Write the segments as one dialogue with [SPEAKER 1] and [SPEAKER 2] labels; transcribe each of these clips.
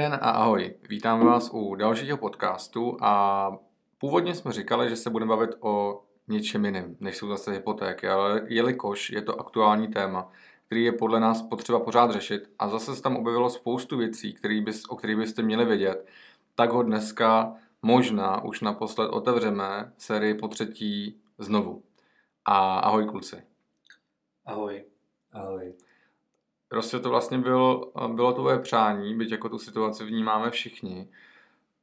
[SPEAKER 1] den a ahoj. Vítám vás u dalšího podcastu a původně jsme říkali, že se budeme bavit o něčem jiném, než jsou zase hypotéky, ale jelikož je to aktuální téma, který je podle nás potřeba pořád řešit a zase se tam objevilo spoustu věcí, který bys, o kterých byste měli vědět, tak ho dneska možná už naposled otevřeme sérii po třetí znovu. A ahoj kluci.
[SPEAKER 2] Ahoj.
[SPEAKER 3] Ahoj.
[SPEAKER 1] Prostě to vlastně byl, bylo tvoje přání, byť jako tu situaci vnímáme všichni.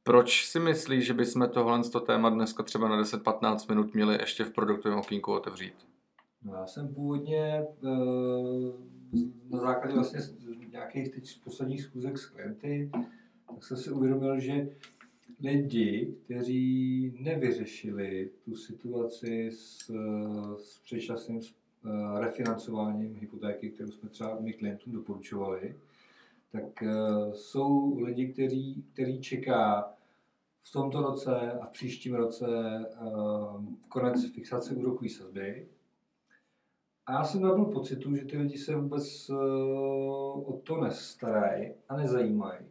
[SPEAKER 1] Proč si myslíš, že bychom tohle to téma dneska třeba na 10-15 minut měli ještě v produktovém okýnku otevřít?
[SPEAKER 3] No já jsem původně eh, na základě vlastně nějakých teď posledních schůzek s klienty, tak jsem si uvědomil, že lidi, kteří nevyřešili tu situaci s, s předčasným refinancováním hypotéky, kterou jsme třeba my klientům doporučovali, tak eh, jsou lidi, kteří, kteří čeká v tomto roce a v příštím roce eh, konec fixace úrokové sazby. A já jsem nabil pocitu, že ty lidi se vůbec o to nestarají a nezajímají.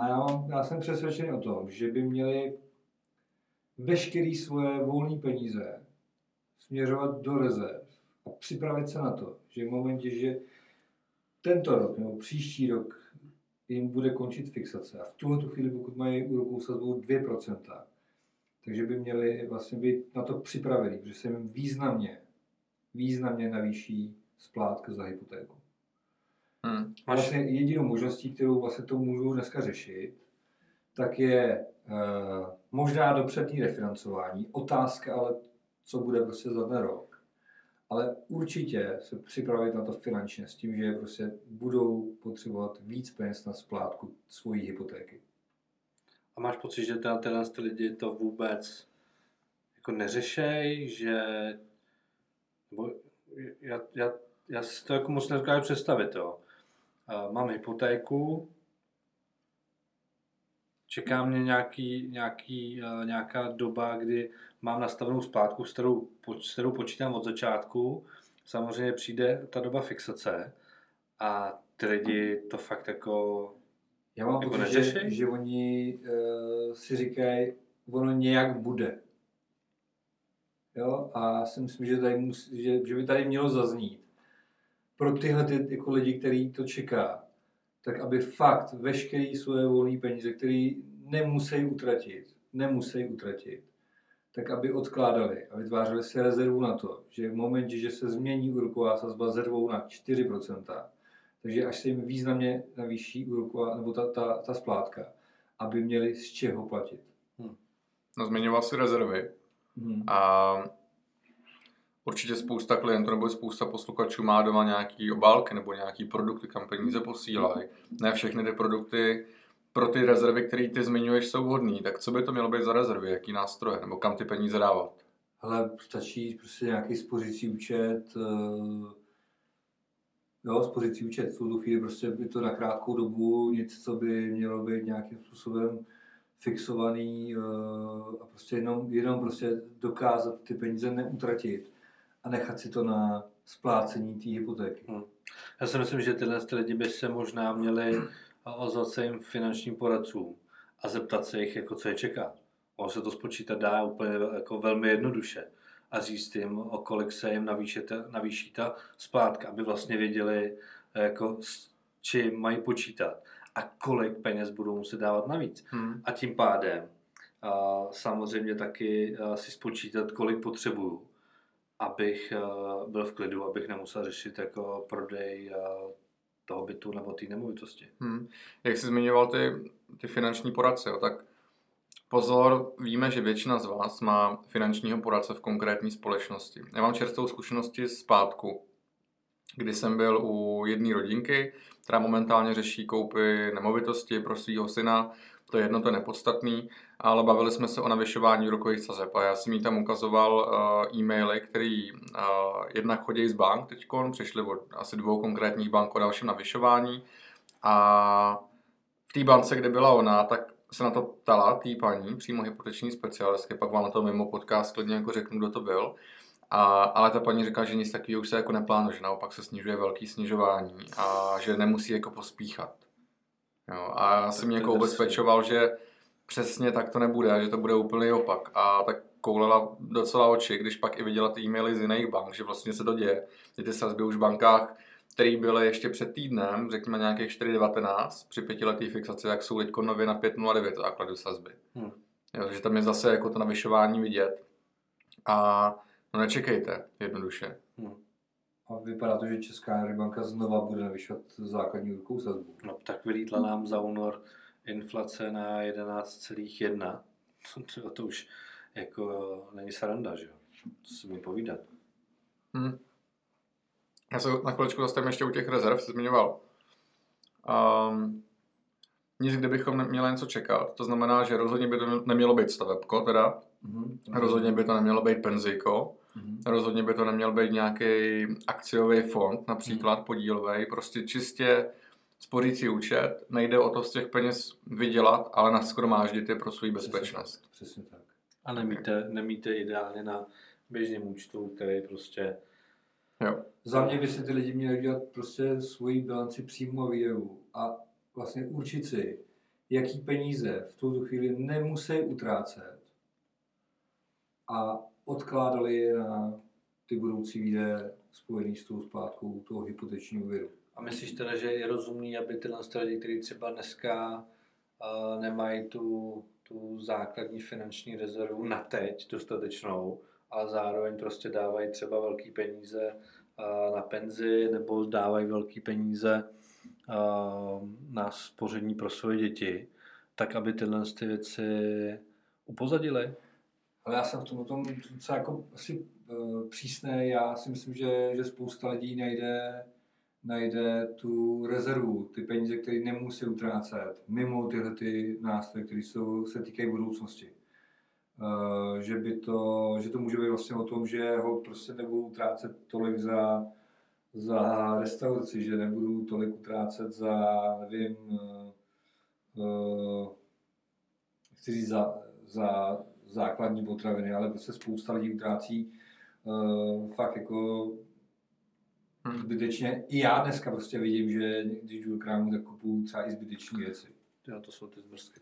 [SPEAKER 3] A já, mám, já jsem přesvědčený o tom, že by měli veškeré svoje volné peníze směřovat do rezerv a připravit se na to, že v momentě, že tento rok nebo příští rok jim bude končit fixace a v tuhle tu chvíli, pokud mají úrokovou sazbu 2%, takže by měli vlastně být na to připraveni, protože se jim významně, významně navýší splátka za hypotéku. Hmm. Vlastně jedinou možností, kterou vlastně to můžou dneska řešit, tak je uh, možná dopřední refinancování. Otázka ale, co bude prostě za ten rok ale určitě se připravit na to finančně s tím, že prostě budou potřebovat víc peněz na splátku svojí hypotéky.
[SPEAKER 2] A máš pocit, že teda tyhle ty lidi to vůbec jako neřešej, že nebo já, já, já si to jako moc nedokážu představit, jo. Mám hypotéku, čeká mě nějaký, nějaký, nějaká doba, kdy mám nastavenou splátku, s kterou, s kterou počítám od začátku. Samozřejmě přijde ta doba fixace a ty lidi to fakt jako
[SPEAKER 3] Já mám jako pocit, že, že oni uh, si říkají, ono nějak bude. Jo? A si myslím, že, tady musí, že, že by tady mělo zaznít pro tyhle ty, jako lidi, který to čeká, tak aby fakt veškerý svoje volné peníze, které nemusí utratit, nemusí utratit, tak aby odkládali a vytvářeli si rezervu na to, že v momentě, že se změní úroková sazba ze 2 na 4%, takže až se jim významně navýší úroková, nebo ta, ta, ta splátka, aby měli z čeho platit. Hmm.
[SPEAKER 1] No zmiňoval si rezervy. Hmm. A určitě spousta klientů nebo spousta posluchačů má doma nějaký obálky nebo nějaký produkty, kam peníze posílají. Ne všechny ty produkty pro ty rezervy, které ty zmiňuješ, jsou vhodné, tak co by to mělo být za rezervy, jaký nástroje, nebo kam ty peníze dávat?
[SPEAKER 3] Ale stačí prostě nějaký spořící účet, eh, jo, spořící účet, v tu chvíli prostě je to na krátkou dobu, nic, co by mělo být nějakým způsobem fixovaný eh, a prostě jenom, jenom prostě dokázat ty peníze neutratit a nechat si to na splácení té hypotéky. Hmm.
[SPEAKER 2] Já si myslím, že tyhle lidi by se možná měli ozvat se jim finančním poradcům a zeptat se jich, jako co je čeká. On se to spočítat dá úplně jako velmi jednoduše a říct jim, o kolik se jim navýší ta, navýší ta splátka, aby vlastně věděli, jako, s čím mají počítat a kolik peněz budou muset dávat navíc. Hmm. A tím pádem a samozřejmě taky a si spočítat, kolik potřebuju, abych byl v klidu, abych nemusel řešit jako prodej toho bytu nebo té nemovitosti.
[SPEAKER 1] Hmm. Jak jsi zmiňoval ty, ty finanční poradce, jo, tak pozor, víme, že většina z vás má finančního poradce v konkrétní společnosti. Já mám čerstvou zkušenosti z kdy jsem byl u jedné rodinky, která momentálně řeší koupy nemovitosti pro svého syna to je jedno, to je nepodstatný, ale bavili jsme se o navyšování úrokových sazeb a já jsem jí tam ukazoval uh, e-maily, které uh, jednak chodí z bank teď, přišly od asi dvou konkrétních bank o dalším navyšování a v té bance, kde byla ona, tak se na to ptala tý paní, přímo hypoteční specialistky, pak vám na to mimo podcast klidně jako řeknu, kdo to byl. A, ale ta paní říká, že nic takového už se jako neplánuje, že naopak se snižuje velký snižování a že nemusí jako pospíchat. Jo, a já jsem mě jako ubezpečoval, že přesně tak to nebude že to bude úplný opak. A tak koulela docela oči, když pak i viděla ty e-maily z jiných bank, že vlastně se to děje. Že ty sazby už v bankách, které byly ještě před týdnem, řekněme nějakých 4,19 při pětiletý fixaci, jak jsou teď nově na 5,09 základu sazby.
[SPEAKER 2] Hmm.
[SPEAKER 1] Jo, takže tam je zase jako to navyšování vidět. A no nečekejte, jednoduše.
[SPEAKER 2] Hm.
[SPEAKER 3] A vypadá to, že Česká národní banka znova bude navyšovat základní úrokovou sazbu.
[SPEAKER 2] No, tak vylítla nám za únor inflace na 11,1. To, to už jako není sranda, že jo? Co si mi povídat.
[SPEAKER 1] Hm. Já se na chviličku zastavím ještě u těch rezerv, jsi zmiňoval. Um, nic, kde bychom neměli něco čekat. To znamená, že rozhodně by to nemělo být stavebko, teda.
[SPEAKER 3] Mhm.
[SPEAKER 1] Rozhodně by to nemělo být penzíko.
[SPEAKER 3] Mhm.
[SPEAKER 1] Rozhodně by to neměl být nějaký akciový fond, například
[SPEAKER 3] Hmm.
[SPEAKER 1] podílový. Prostě čistě spořící účet. Nejde o to z těch peněz vydělat, ale naskromáždit je pro svou bezpečnost.
[SPEAKER 3] Přesně tak.
[SPEAKER 2] A nemíte, nemíte ideálně na běžném účtu, který prostě
[SPEAKER 1] Jo.
[SPEAKER 3] Za mě by si ty lidi měli dělat prostě svoji bilanci přímo a výdajů a vlastně určit si, jaký peníze v tuto chvíli nemusí utrácet a odkládali je na ty budoucí výdaje spojený s tou splátkou toho hypotečního úvěru.
[SPEAKER 2] A myslíš teda, že je rozumný, aby tyhle ty lidi, kteří třeba dneska uh, nemají tu, tu základní finanční rezervu na teď dostatečnou, ale zároveň prostě dávají třeba velké peníze uh, na penzi nebo dávají velké peníze na spoření pro své děti, tak aby tyhle ty věci upozadili?
[SPEAKER 3] Ale já jsem v tom, tom docela jako asi uh, přísný. Já si myslím, že, že spousta lidí najde, najde tu rezervu, ty peníze, které nemusí utrácet, mimo tyhle ty nástroje, které jsou, se týkají budoucnosti. Uh, že, by to, že to může být vlastně o tom, že ho prostě nebudu utrácet tolik za, za restauraci, že nebudu tolik utrácet za, nevím, uh, chci říct za, za základní potraviny, ale prostě spousta lidí utrácí uh, fakt jako
[SPEAKER 1] Hm.
[SPEAKER 3] zbytečně. I já dneska prostě vidím, že když jdu do krámu, tak kupuju třeba i zbytečné věci.
[SPEAKER 2] Jo, to jsou ty zmrzky.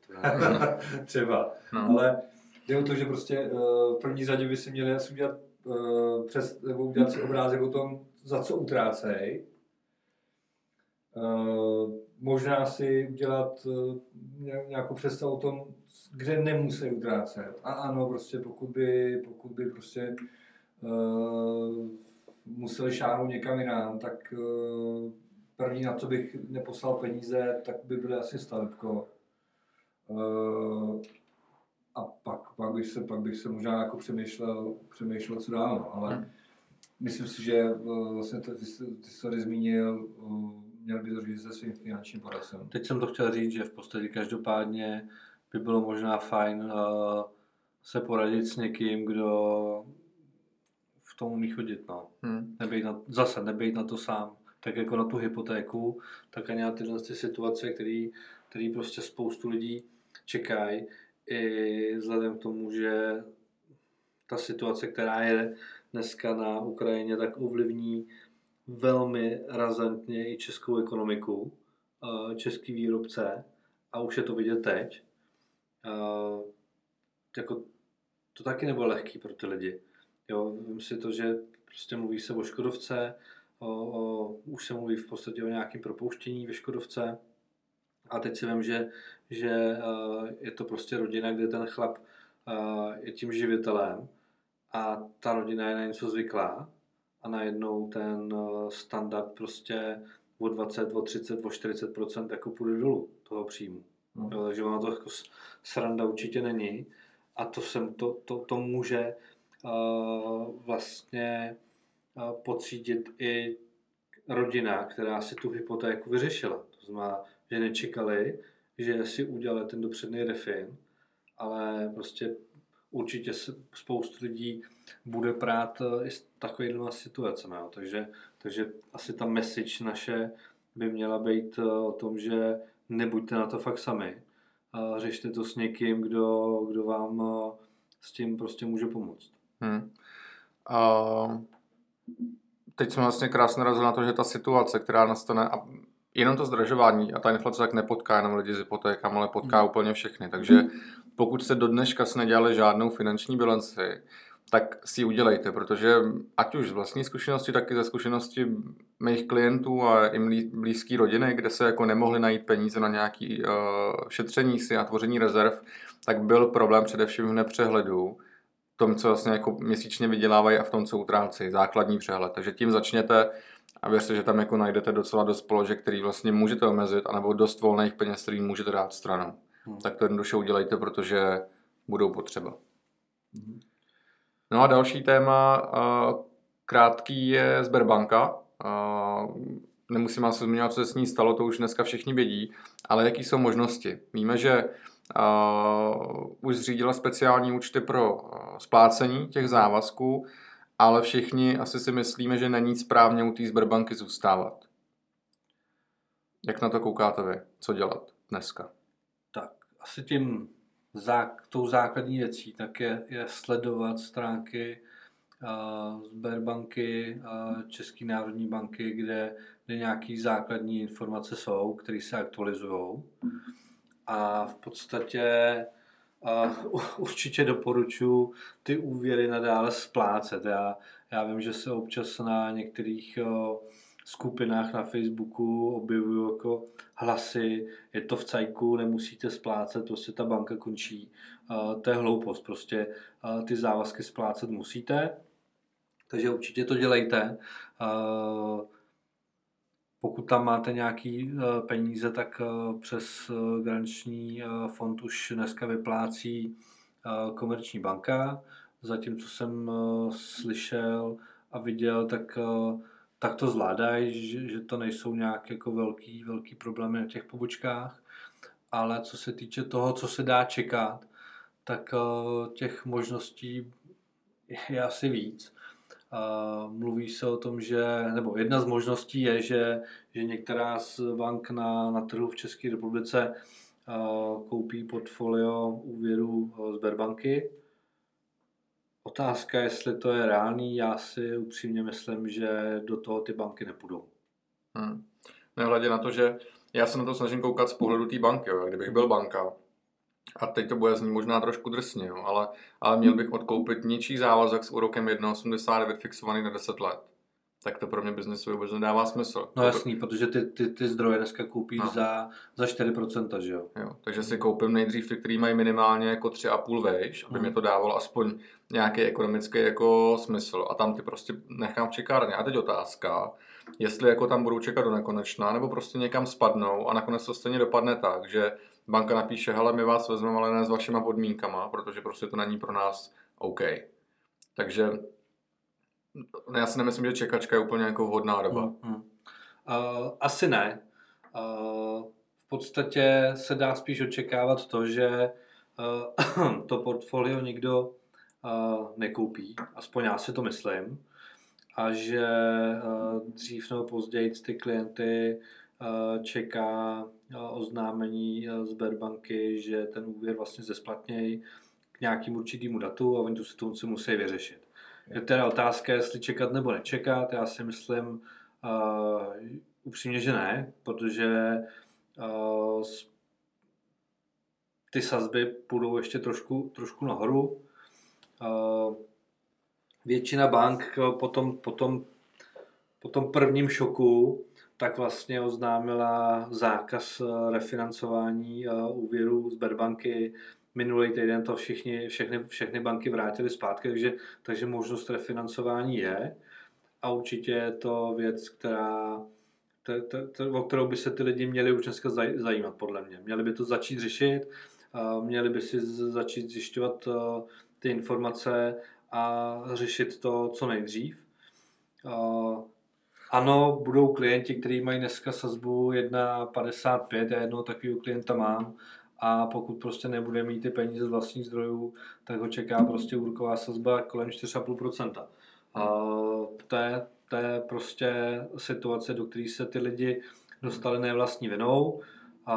[SPEAKER 3] Třeba.
[SPEAKER 1] No.
[SPEAKER 3] Ale jde o to, že prostě uh, v první řadě by si měli asi udělat, uh, přes, nebo udělat si obrázek o tom, za co utrácej. Uh, možná si udělat uh, nějakou představu o tom, kde nemusí utrácet. A ano, prostě pokud by, pokud by prostě uh, museli šáhnout někam jinam, tak uh, první, na co bych neposlal peníze, tak by byly asi stavebko. Uh, a pak, pak, bych se, pak bych se možná jako přemýšlel, přemýšlel co dál, no. ale
[SPEAKER 1] Hmm.
[SPEAKER 3] Myslím si, že uh, vlastně to, ty, jsi- ty jsi tady zmínil, uh, měl by to říct se svým finančním poradcem.
[SPEAKER 2] Teď jsem to chtěl říct, že v podstatě každopádně by bylo možná fajn uh, se poradit s někým, kdo v tom umí chodit. No.
[SPEAKER 1] Hm.
[SPEAKER 2] Nebejt na, zase nebejt na to sám. Tak jako na tu hypotéku, tak ani na tyhle ty situace, který, který prostě spoustu lidí čekají. I vzhledem k tomu, že ta situace, která je dneska na Ukrajině, tak ovlivní velmi razantně i českou ekonomiku, eh, český výrobce a už je to vidět teď. Eh, Jako, to taky nebylo lehký pro ty lidi. Jo, vím si to, že prostě mluví se o Škodovce, o, o, už se mluví v podstatě o nějakém propouštění ve Škodovce a teď si vím, že, že eh, je to prostě rodina, kde ten chlap je tím živitelem a ta rodina je na něco zvyklá a najednou ten eh, standard prostě o 20, o 30, o 40% jako půjde dolů toho příjmu. Jo, takže ono to jako sranda určitě není a to, sem, to, to, to může uh, vlastně uh, pocítit i rodina, která si tu hypotéku vyřešila. To znamená, že nečekali, že si udělali ten dopředný refin, ale prostě určitě spoustu lidí bude prát eh, i s takovýma situacemi. jo. Takže, takže asi ta message naše by měla být eh, o tom, že nebuďte na to fakt sami. Řešte to s někým, kdo, kdo vám eh, s tím prostě může pomoct.
[SPEAKER 1] Hm. A teď jsme vlastně krásně narazili na to, že ta situace, která nastane, a jenom to zdražování a ta inflace tak nepotká jenom lidi s hypotékami, ale potká
[SPEAKER 2] Hmm.
[SPEAKER 1] úplně všechny. Takže pokud se do dneška si nedělali žádnou finanční bilanci, tak si ji udělejte, protože ať už z vlastní zkušenosti, tak i ze zkušenosti mých klientů a i blízký rodiny, kde se jako nemohli najít peníze na nějaké uh, šetření si a tvoření rezerv, tak byl problém především v nepřehledu, v tom, co vlastně jako měsíčně vydělávají a v tom, co utrácejí, základní přehled. Takže tím začněte a věřte, že tam jako najdete docela dost položek, který vlastně můžete omezit, anebo dost volných peněz, který můžete dát stranou.
[SPEAKER 2] Hmm.
[SPEAKER 1] Tak to jednoduše udělejte, protože budou potřeba.
[SPEAKER 3] Mhm.
[SPEAKER 1] No a další téma, krátký je Sberbanka. Nemusím asi zmiňovat, co se s ní stalo, to už dneska všichni vědí, ale jaký jsou možnosti. Víme, že už zřídila speciální účty pro splácení těch závazků, ale všichni asi si myslíme, že není správně u té Sberbanky zůstávat. Jak na to koukáte vy? Co dělat dneska?
[SPEAKER 2] Tak asi tím zák, tou základní věcí tak je, je sledovat stránky uh, Sberbanky, uh, České národní banky, kde, kde nějaké základní informace jsou, které se aktualizují. A v podstatě uh, určitě doporučuji ty úvěry nadále splácet. Já, já vím, že se občas na některých uh, skupinách na Facebooku objevují jako hlasy, je to v cajku, nemusíte splácet, prostě ta banka končí. To je hloupost, prostě ty závazky splácet musíte, takže určitě to dělejte. Uh, pokud tam máte nějaký uh, peníze, tak uh, přes uh, garanční fond už dneska vyplácí komerční banka. Zatím, co jsem slyšel a viděl, tak tak to zvládají, že, že to nejsou nějak jako velký, velký problémy na těch pobočkách. Ale co se týče toho, co se dá čekat, tak těch možností je asi víc. Mluví se o tom, že, nebo jedna z možností je, že, že některá z bank na, na trhu v České republice koupí portfolio úvěru Sberbanky, Otázka, jestli to je reálný, já si upřímně myslím, že do toho ty banky nepůjdou.
[SPEAKER 1] Hmm. Nehledě na to, že já se na to snažím koukat z pohledu té banky. Jo. Kdybych byl banka, a teď to bude znít možná trošku drsně, jo, ale, ale měl bych odkoupit ničí závazek s úrokem 1,89 fixovaný na 10 let. Tak to pro mě biznesově vůbec nedává smysl.
[SPEAKER 2] No jasný, protože ty, ty, ty zdroje dneska koupíš
[SPEAKER 1] No.
[SPEAKER 2] za, za 4%, že jo?
[SPEAKER 1] Jo, takže si koupím nejdřív ty, který mají minimálně jako 3,5 vejš, aby
[SPEAKER 2] Hmm.
[SPEAKER 1] mě to dávalo aspoň nějaký ekonomický jako smysl. A tam ty prostě nechám v čekárně. A teď otázka, jestli jako tam budou čekat do nekonečna, nebo prostě někam spadnou a nakonec to stejně dopadne tak, že banka napíše, hele, my vás vezmeme, ale ne s vašima podmínkama, protože prostě to není pro nás OK. Takže já si nemyslím, že čekačka je úplně jako vhodná doba.
[SPEAKER 2] Hmm, hmm. Uh, asi ne. Uh, v podstatě se dá spíš očekávat to, že uh, to portfolio nikdo uh, nekoupí, aspoň já si to myslím, a že uh, dřív nebo později ty klienty čeká uh, oznámení uh, Sberbanky, že ten úvěr vlastně zesplatnějí k nějakému určitému datu a oni tu situaci musí vyřešit. Je teda otázka, jestli čekat nebo nečekat. Já si myslím uh, upřímně, že ne, protože uh, ty sazby půjdou ještě trošku, trošku nahoru. Uh, většina bank eh, po tom, po, tom, po tom prvním šoku tak vlastně oznámila zákaz eh, refinancování eh, úvěru Sberbanky. Minulý týden to všichni, všechny, všechny banky vrátily zpátky, takže, takže možnost refinancování je. A určitě je to věc, která, to, to, to, o kterou by se ty lidi měli už dneska zaj- zajímat, podle mě. Měli by to začít řešit, eh, měli by si z- začít zjišťovat ty informace a řešit to co nejdřív. Ano, budou klienti, kteří mají dneska sazbu 1,55, já jednoho takového klienta mám, a pokud prostě nebude mít ty peníze z vlastních zdrojů, tak ho čeká prostě úroková sazba kolem 4,5%. A to, je, to je prostě situace, do které se ty lidi dostali ne vlastní vinou, a,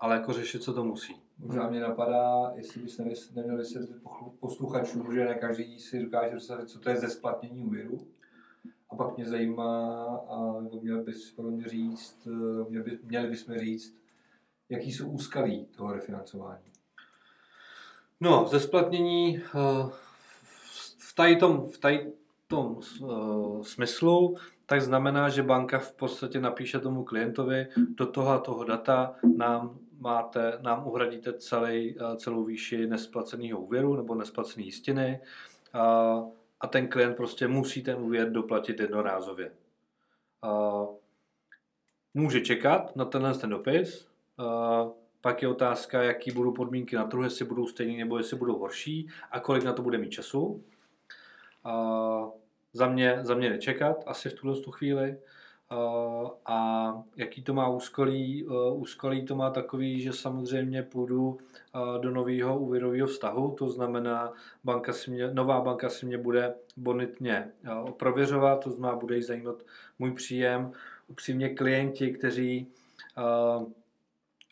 [SPEAKER 2] ale jako řešit se to musí.
[SPEAKER 3] Možná mě napadá, jestli bys neměl vysvětlit posluchačům, že ne každý si dokáže představit, co to je ze splatnění úvěru. A pak mě zajímá, a nebo měl bys podle mě říct, eh, měl by, měli bychom říct, jaký jsou úskalí toho refinancování.
[SPEAKER 2] No, ze splatnění eh, v tady tom, v tady tom uh, smyslu, tak znamená, že banka v podstatě napíše tomu klientovi, do toho a toho data nám máte, nám uhradíte celý, celou výši nesplaceného úvěru nebo nesplacené jistiny uh, a ten klient prostě musí ten úvěr doplatit jednorázově. Uh, může čekat na tenhle ten dopis, uh, pak je otázka, jaký budou podmínky na trhu, jestli budou stejné nebo jestli budou horší a kolik na to bude mít času. Uh, za, mě, za mě nečekat asi v tuhle tu chvíli. Uh, a jaký to má úskolí? Uh, úskolí to má takový, že samozřejmě půjdu uh, do nového úvěrového vztahu, to znamená, banka si mě, nová banka si mě bude bonitně prověřovat, to znamená, bude jí zajímat můj příjem. Upřímně klienti, kteří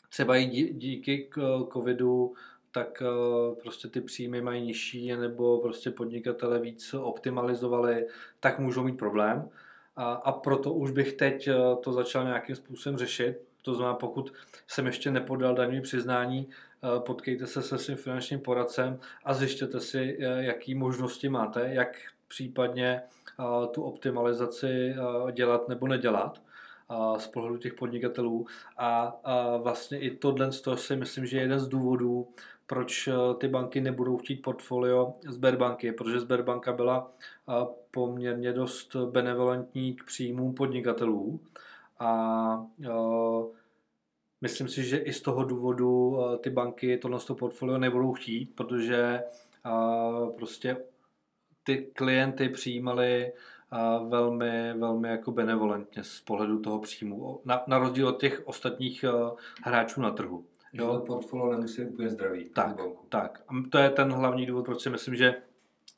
[SPEAKER 2] třeba i díky covidu tak eh, prostě ty příjmy mají nižší, nebo prostě podnikatele víc optimalizovali, tak můžou mít problém. A, a proto už bych teď eh, to začal nějakým způsobem řešit. To znamená, pokud jsem ještě nepodal daňové přiznání, eh, potkejte se se svým finančním poradcem a zjištěte si, jaký možnosti máte, jak případně tu optimalizaci dělat nebo nedělat z pohledu těch podnikatelů. A, a vlastně i tohle si myslím, že je jeden z důvodů, proč eh, ty banky nebudou chtít portfolio Sberbanky, protože Sberbanka byla eh, poměrně dost benevolentní k příjmům podnikatelů a eh, myslím si, že i z toho důvodu ty banky tohle portfolio nebudou chtít, protože prostě ty klienty přijímali velmi, velmi jako benevolentně z pohledu toho příjmu, na, na rozdíl od těch ostatních hráčů na trhu.
[SPEAKER 3] Jo. To portfolio nemusí úplně zdravý.
[SPEAKER 2] Tak, tak. A to je ten hlavní důvod, proč si myslím, že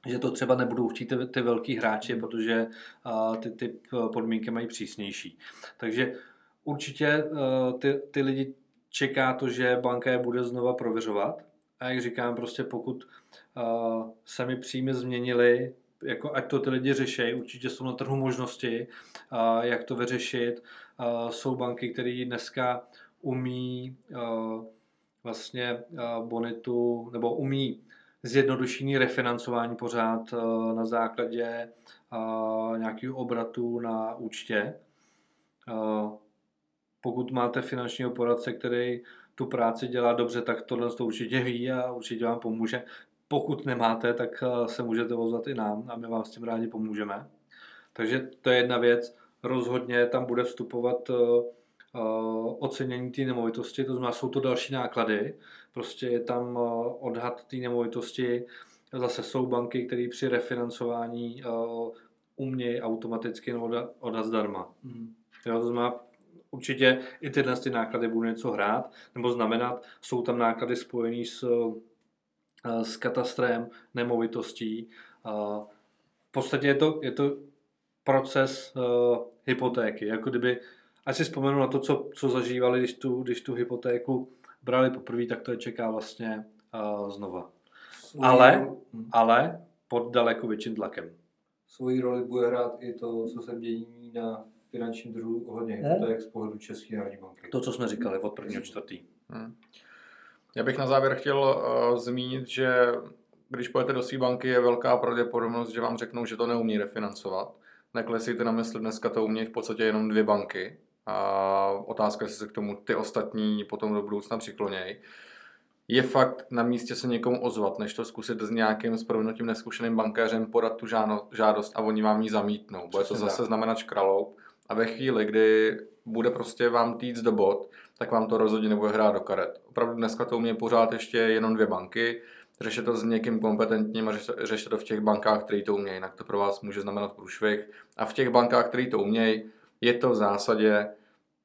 [SPEAKER 2] že to třeba nebudou chtít ty, ty velký hráči, hmm. protože uh, ty, ty podmínky mají přísnější. Takže určitě uh, ty, ty lidi čeká to, že banka je bude znova prověřovat. A jak říkám, prostě pokud uh, se mi příjmy změnily, jako ať to ty lidi řeší, určitě jsou na trhu možnosti, uh, jak to vyřešit. Uh, jsou banky, které dneska umí uh, vlastně uh, bonitu, nebo umí zjednodušení refinancování pořád uh, na základě nějakého obratu na účtě. Pokud máte finančního poradce, který tu práci dělá dobře, tak tohle to určitě ví a určitě vám pomůže. Pokud nemáte, tak se můžete ozvat i nám a my vám s tím rádi pomůžeme. Takže to je jedna věc. Rozhodně tam bude vstupovat Eh, ocenění té nemovitosti, to znamená, jsou to další náklady, prostě je tam eh, odhad té nemovitosti, zase jsou banky, které při refinancování eh, umějí automaticky odhad zdarma. Mm. Jo, to znamená, určitě i tyhle ty náklady budou něco hrát, nebo znamenat, jsou tam náklady spojené s, s katastrem nemovitostí. V podstatě je to, je to proces hypotéky, jako kdyby Ať si vzpomenu na to, co, co zažívali, když tu, když tu hypotéku brali poprvé, tak to je čeká vlastně uh, znova. Svojí ale, hmm. ale pod daleko větším tlakem.
[SPEAKER 3] Svoji roli bude hrát i to, co se dění na finančním trhu ohledně hypoték z pohledu České národní banky.
[SPEAKER 2] To, co jsme říkali od prvního čtvrtý. Hmm.
[SPEAKER 1] Já bych na závěr chtěl uh, zmínit, že když pojete do své banky, je velká pravděpodobnost, že vám řeknou, že to neumí refinancovat. Neklesíte na mysli, dneska to umí v podstatě jenom dvě banky. A otázka, jestli se k tomu ty ostatní potom do budoucna přiklonějí. Je fakt na místě se někomu ozvat, než to zkusit s nějakým s provinutím neskušeným bankéřem podat tu žádost a oni vám ji zamítnou. Bude to zase znamenat škraloup. A ve chvíli, kdy bude prostě vám týc do bod, tak vám to rozhodně nebude hrát do karet. Opravdu dneska to umí pořád ještě jenom dvě banky, řešit to s někým kompetentním a řešit to v těch bankách, které to umějí, jinak to pro vás může znamenat průšvih. A v těch bankách, které to umějí, je to v zásadě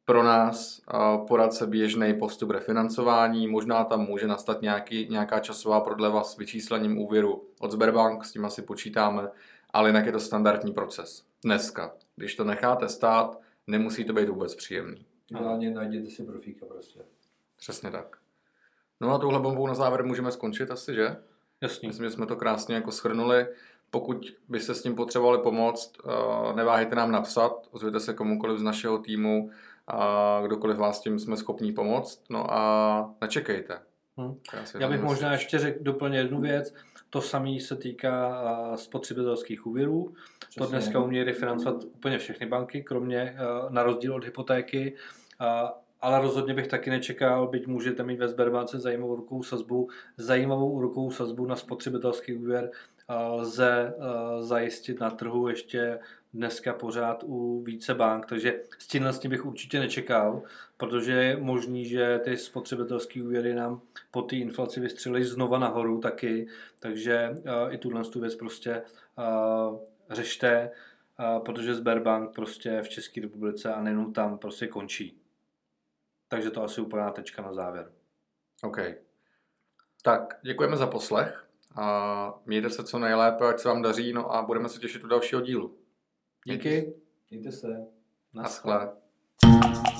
[SPEAKER 1] pro nás poradce běžný postup refinancování. Možná tam může nastat nějaký, nějaká časová prodleva s vyčíslením úvěru od Sberbank, s tím asi počítáme, ale jinak je to standardní proces. Dneska. Když to necháte stát, nemusí to být vůbec příjemný.
[SPEAKER 3] Ideálně najděte si profíka prostě.
[SPEAKER 1] Přesně tak. No a touhle bombou na závěr můžeme skončit asi, že?
[SPEAKER 2] Jasně.
[SPEAKER 1] Myslím, že jsme to krásně jako schrnuli. Pokud by se s tím potřebovali pomoct, uh, neváhejte nám napsat, ozvěte se komukoliv z našeho týmu, a kdokoliv vás tím jsme schopní pomoct, no a nečekejte.
[SPEAKER 2] Hmm. Já bych možná ještě řekl doplně jednu věc. To samé se týká spotřebitelských úvěrů. Přesně. To dneska umí refinancovat úplně všechny banky, kromě na rozdíl od hypotéky. Ale rozhodně bych taky nečekal, byť můžete mít ve Sberbance zajímavou rukou sazbu, zajímavou rukou sazbu na spotřebitelský úvěr lze zajistit na trhu ještě dneska pořád u více bank, takže s tím tím bych určitě nečekal, protože je možný, že ty spotřebitelské úvěry nám po té inflaci vystřelí znova nahoru taky, takže i tuhle tu věc prostě řešte, protože Sberbank prostě v České republice a nejenom tam prostě končí. Takže to asi úplná tečka na závěr.
[SPEAKER 1] OK. Tak, děkujeme za poslech a mějte se co nejlépe, ať se vám daří, no a budeme se těšit u dalšího dílu.
[SPEAKER 2] Díky.
[SPEAKER 3] Mějte se.
[SPEAKER 1] Naschle. Naschle.